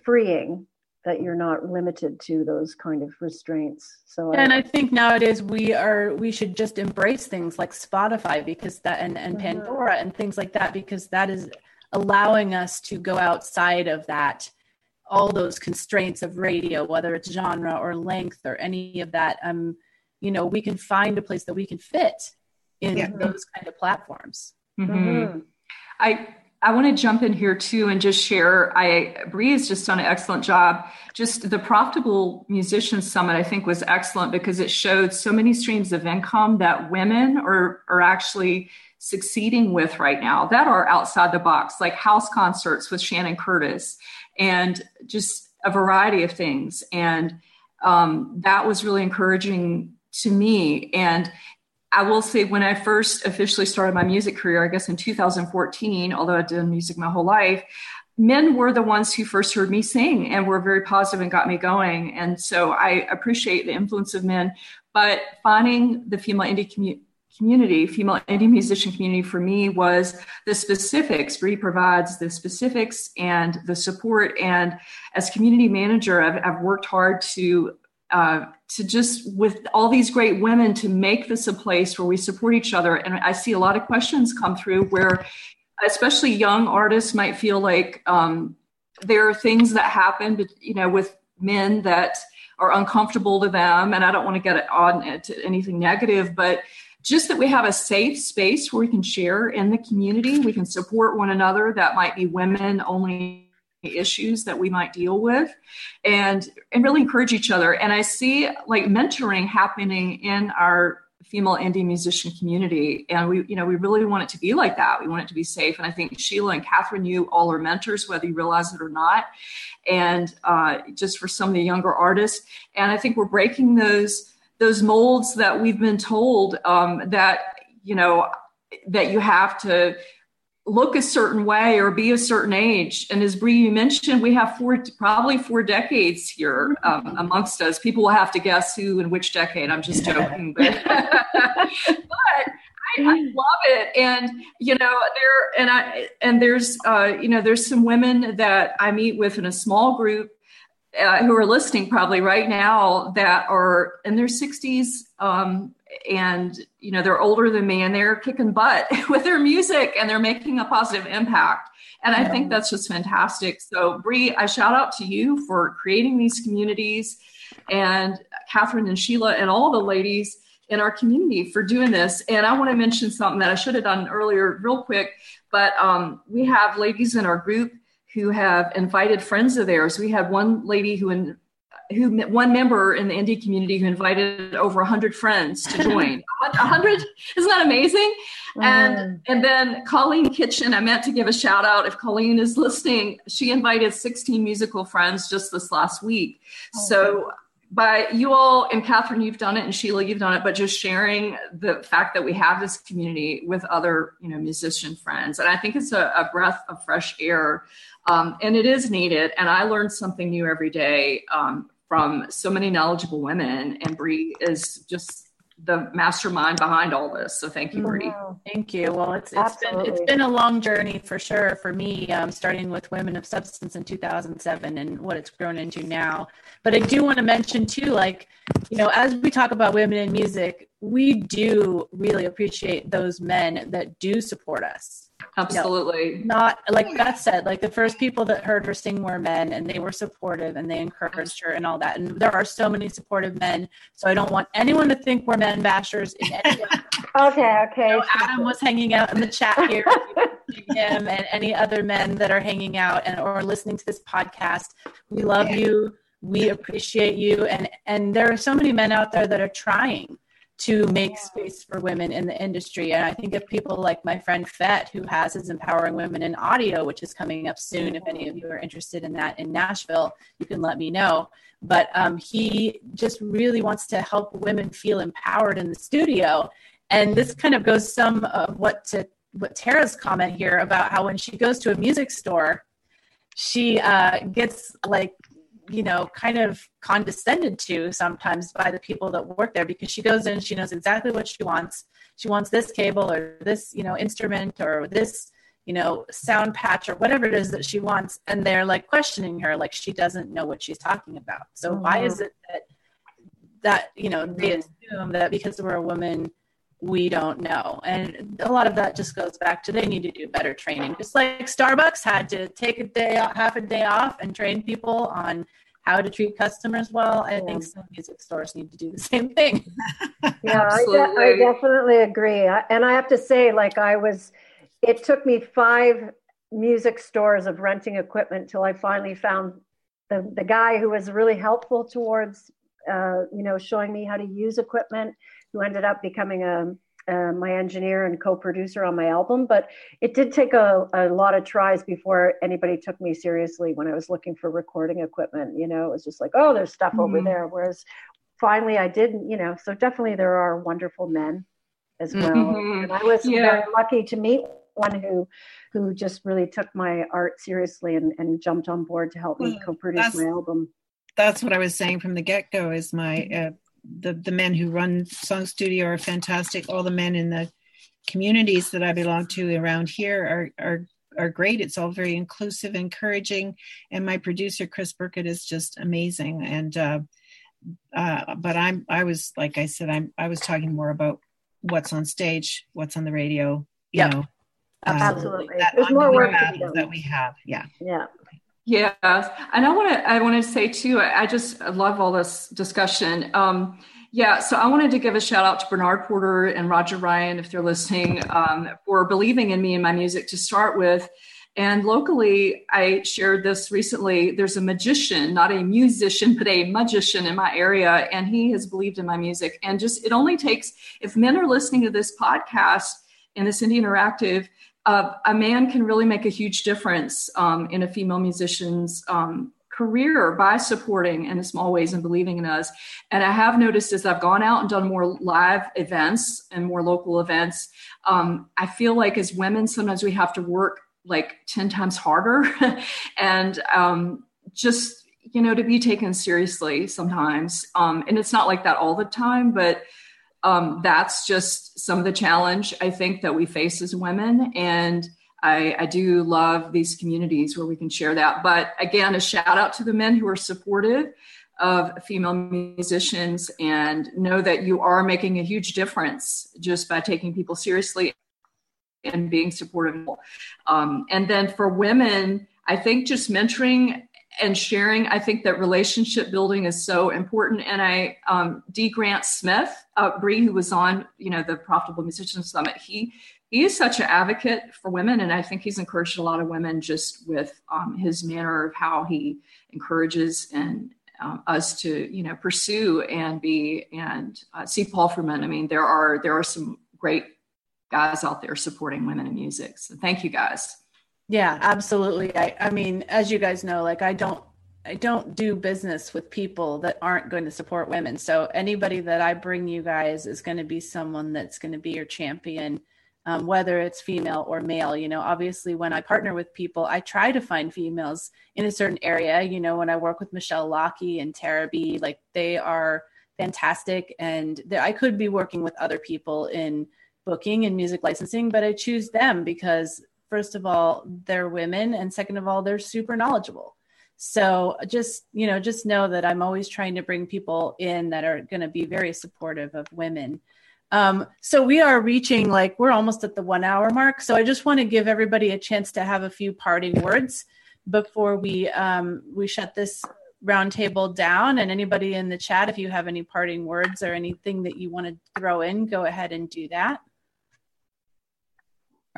freeing that you're not limited to those kind of restraints. So and I, I, think nowadays we are we should just embrace things like spotify because that and, and mm-hmm. pandora and things like that because that is allowing us to go outside of that all those constraints of radio whether it's genre or length or any of that. Um you know we can find a place that we can fit in yeah. those kind of platforms mm-hmm. Mm-hmm. i I want to jump in here too and just share. I Bree has just done an excellent job. Just the profitable musician summit, I think, was excellent because it showed so many streams of income that women are are actually succeeding with right now that are outside the box, like house concerts with Shannon Curtis, and just a variety of things. And um, that was really encouraging to me. And I will say when I first officially started my music career, I guess in 2014, although I'd done music my whole life, men were the ones who first heard me sing and were very positive and got me going. And so I appreciate the influence of men, but finding the female indie community community, female indie musician community for me was the specifics. Bree provides the specifics and the support. And as community manager, I've, I've worked hard to uh, to just with all these great women to make this a place where we support each other. And I see a lot of questions come through where, especially young artists, might feel like um, there are things that happen, but you know, with men that are uncomfortable to them. And I don't want to get it on to anything negative, but just that we have a safe space where we can share in the community, we can support one another. That might be women only issues that we might deal with and and really encourage each other. And i see like mentoring happening in our female indie musician community. And we you know we really want it to be like that. We want it to be safe. And i think sheila and catherine you all are mentors whether you realize it or not. And uh, just for some of the younger artists. And i think we're breaking those those molds that we've been told um, that you know that you have to look a certain way or be a certain age. And as Bree you mentioned, we have four, probably four decades here um, amongst us. People will have to guess who and which decade. I'm just joking, but, [LAUGHS] but I, I, love it. And you know, there and I and there's uh, you know there's some women that I meet with in a small group uh, who are listening probably right now that are in their 60s um, and you know they're older than me and they're kicking butt [LAUGHS] with their music and they're making a positive impact And I think that's just fantastic. So, Bree, I shout out to you for creating these communities and Catherine and Sheila and all the ladies in our community for doing this. And I want to mention something that I should have done earlier, real quick. But um, we have ladies in our group who have invited friends of theirs. We had one lady who in, who one member in the indie community who invited over 100 friends to join. [LAUGHS] 100 isn't that amazing? Mm. and and then colleen kitchen i meant to give a shout out. If colleen is listening she invited 16 musical friends just this last week. Oh, so by you all and Catherine, you've done it, and Sheila, you've done it, but just sharing the fact that we have this community with other, you know, musician friends, and I think it's a, a breath of fresh air, um, and it is needed. And I learn something new every day. Um, from so many knowledgeable women, and Bree is just the mastermind behind all this. So thank you, Bree. Thank you. Well, it's it's been it's been a long journey for sure for me, um, starting with Women of Substance in 2007 and what it's grown into now. But I do want to mention too, like you know, as we talk about women in music, we do really appreciate those men that do support us Absolutely. You know, not like Beth said, like the first people that heard her sing were men and they were supportive and they encouraged her and all that. And there are so many supportive men. So I don't want anyone to think we're men bashers in any way. [LAUGHS] okay, okay. So Adam was hanging out in the chat here. [LAUGHS] him and any other men that are hanging out and or listening to this podcast. We love you. We appreciate you. And and there are so many men out there that are trying to make space for women in the industry. And I think of people like my friend Fett, who has his Empowering Women in Audio, which is coming up soon. If any of you are interested in that in Nashville, you can let me know. But um, he just really wants to help women feel empowered in the studio. And this kind of goes some of what to what Tara's comment here about how when she goes to a music store, she uh, gets like you know, kind of condescended to sometimes by the people that work there because she goes in, she knows exactly what she wants. She wants this cable or this, you know, instrument or this, you know, sound patch or whatever it is that she wants. And they're like questioning her, like she doesn't know what she's talking about. So mm-hmm. why is it that, that, you know, they assume that because we're a woman, we don't know. And a lot of that just goes back to they need to do better training. Just like Starbucks had to take a day, half a day off and train people on how to treat customers well. I yeah. think some music stores need to do the same thing. [LAUGHS] yeah, I, de- I, definitely agree. And I have to say, like, I was, it took me five music stores of renting equipment till I finally found the, the guy who was really helpful towards, uh, you know, showing me how to use equipment who ended up becoming a, uh, my engineer and co-producer on my album but it did take a, a lot of tries before anybody took me seriously when i was looking for recording equipment you know it was just like oh there's stuff mm-hmm. over there whereas finally i didn't you know so definitely there are wonderful men as well mm-hmm. and i was yeah. very lucky to meet one who who just really took my art seriously and, and jumped on board to help me co-produce my album that's what i was saying from the get-go is my uh, the the men who run Song Studio are fantastic. All the men in the communities that I belong to around here are are are great. It's all very inclusive, encouraging, and my producer Chris Burkett is just amazing. And uh, uh, but I'm I was like I said I'm I was talking more about what's on stage, what's on the radio. You yep. know, absolutely. Uh, There's more work that we have. Yeah. Yeah. Yeah, and I want to I want to say too. I just love all this discussion. Um, yeah, so I wanted to give a shout out to Bernard Porter and Roger Ryan if they're listening um, for believing in me and my music to start with. And locally, I shared this recently. There's a magician, not a musician, but a magician in my area, and he has believed in my music. And just it only takes if men are listening to this podcast and this Indie Interactive uh, a man can really make a huge difference um, in a female musician's um, career by supporting in small ways and believing in us. And I have noticed as I've gone out and done more live events and more local events, um, I feel like as women, sometimes we have to work like 10 times harder [LAUGHS] and um, just, you know, to be taken seriously sometimes. Um, and it's not like that all the time, but um, that's just some of the challenge I think that we face as women. And I, I, do love these communities where we can share that. But again, a shout out to the men who are supportive of female musicians and know that you are making a huge difference just by taking people seriously and being supportive. Um, and then for women, I think just mentoring and sharing, I think that relationship building is so important. And I, um, D. Grant Smith, uh, Bree, who was on, you know, the Profitable Musician Summit, he he is such an advocate for women, and I think he's encouraged a lot of women just with um, his manner of how he encourages and um, us to, you know, pursue and be and uh, see Paul Furman. I mean, there are there are some great guys out there supporting women in music. So thank you guys. Yeah, absolutely. I, I mean, as you guys know, like I don't I don't do business with people that aren't going to support women. So anybody that I bring you guys is going to be someone that's going to be your champion, um, whether it's female or male. You know, obviously, when I partner with people, I try to find females in a certain area. You know, when I work with Michelle Lockie and Tara B, like they are fantastic, and I could be working with other people in booking and music licensing, but I choose them because first of all, they're women, and second of all, they're super knowledgeable. So just, you know, just know that I'm always trying to bring people in that are going to be very supportive of women. Um, so we are reaching like we're almost at the one hour mark. So I just want to give everybody a chance to have a few parting words before we um, we shut this roundtable down. And anybody in the chat, if you have any parting words or anything that you want to throw in, go ahead and do that.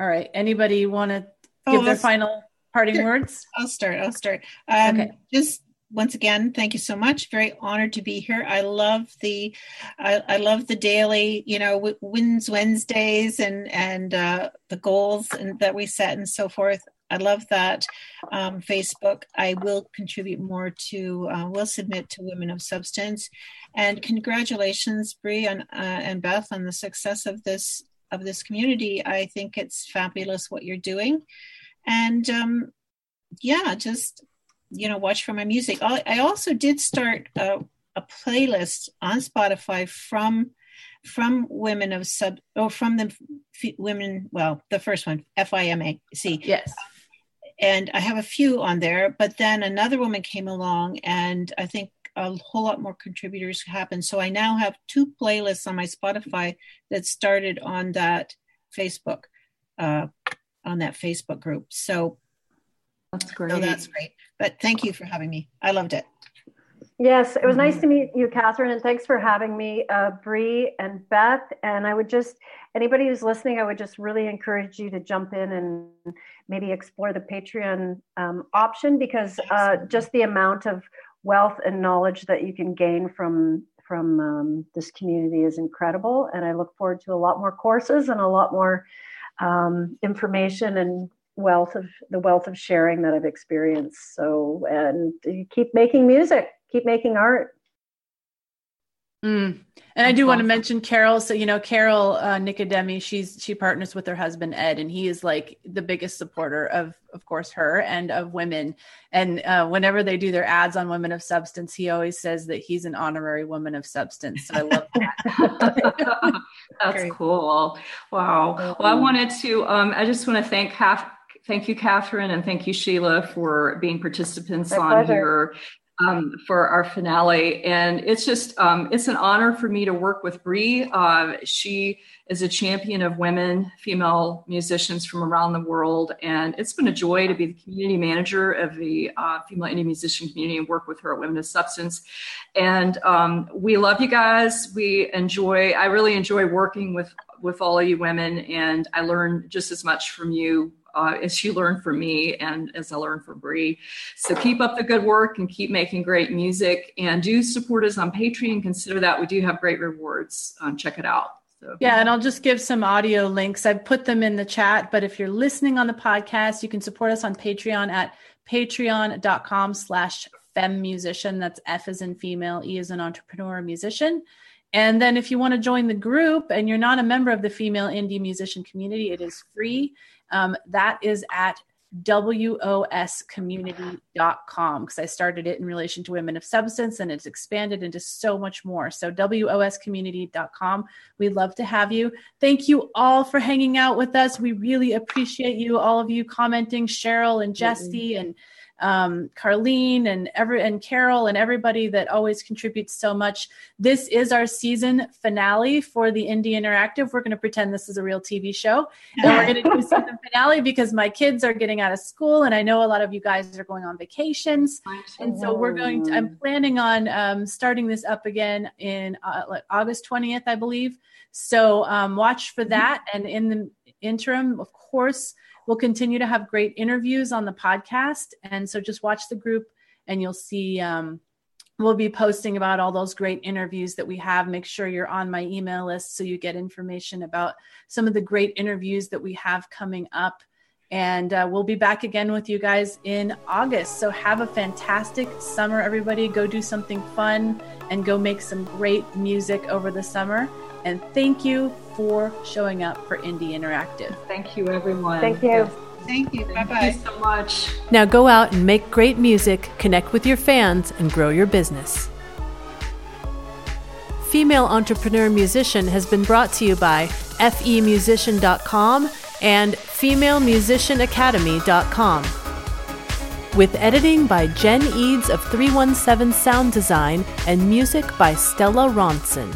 All right. Anybody want to oh, give their final parting sure. words? I'll start. I'll start. Um, okay. Just once again, thank you so much. Very honored to be here. I love the, I, I love the daily, you know, wins Wednesdays and and uh, the goals and that we set and so forth. I love that um, Facebook. I will contribute more to. Uh, will submit to Women of Substance, and congratulations, Bree and uh, and Beth, on the success of this of this community. I think it's fabulous what you're doing. And um, yeah, just, you know, watch for my music. I also did start a, a playlist on Spotify from from women of sub or from the f- women well the first one f-i-m-a-c yes and i have a few on there but then another woman came along and i think a whole lot more contributors happen. So I now have two playlists on my Spotify that started on that Facebook, uh, on that Facebook group. So that's great. So that's great. But thank you for having me. I loved it. Yes, it was nice mm-hmm. to meet you, Catherine, and thanks for having me, uh, Bree and Beth. And I would just, anybody who's listening, I would just really encourage you to jump in and maybe explore the Patreon um, option because uh, just the amount of wealth and knowledge that you can gain from from um, this community is incredible. And i look forward to a lot more courses and a lot more um, information and wealth of the wealth of sharing that i've experienced. So and keep making music keep making art Mm. And I do want to mention Carol. So you know, Carol uh, Nicodemi, she's she partners with her husband Ed, and he is like the biggest supporter of, of course, her and of women. And uh, whenever they do their ads on women of substance, he always says that he's an honorary woman of substance. So I love that. [LAUGHS] That's Great. cool. Wow. Well, I wanted to. Um, I just want to thank half thank you, Catherine, and thank you, Sheila, for being participants My on pleasure. here um, for our finale. And it's just, um, it's an honor for me to work with Bree. Uh, she is a champion of women, female musicians from around the world. And it's been a joy to be the community manager of the uh, female indie musician community and work with her at Women of Substance. And um, we love you guys. We enjoy, I really enjoy working with with all of you women and I learn just as much from you uh, as she learned from me and as I learned from Bree. So keep up the good work and keep making great music and do support us on Patreon. Consider that we do have great rewards. Um, check it out. So. Yeah, and I'll just give some audio links. I've put them in the chat, but if you're listening on the podcast, you can support us on Patreon at patreon.com slash femusician. That's F as in female, E as an entrepreneur, musician. And then if you want to join the group and you're not a member of the female indie musician community, it is free. Um, that is at woscommunity.com because I started it in relation to women of substance and it's expanded into so much more. So, woscommunity.com. We'd love to have you. Thank you all for hanging out with us. We really appreciate you, all of you commenting, Cheryl and Jesse and um, Carlene and every and Carol and everybody that always contributes so much. This is our season finale for the Indie Interactive. We're going to pretend this is a real TV show, and we're going to do [LAUGHS] season finale because my kids are getting out of school, and I know a lot of you guys are going on vacations, and so we're going. To, I'm planning on um, starting this up again in uh, like August 20th, I believe. So um, watch for that, and in the interim, of course We'll continue to have great interviews on the podcast. And so just watch the group and you'll see. Um, we'll be posting about all those great interviews that we have. Make sure you're on my email list so you get information about some of the great interviews that we have coming up. And uh, we'll be back again with you guys in August. So have a fantastic summer, everybody. Go do something fun and go make some great music over the summer. And thank you for showing up for Indie Interactive. Thank you, everyone. Thank you. Thank you. Thank bye bye. you so much. Now go out and make great music, connect with your fans, and grow your business. Female Entrepreneur Musician has been brought to you by femusician.com and femalemusicianacademy.com. With editing by Jen Eads of 317 Sound Design and music by Stella Ronson.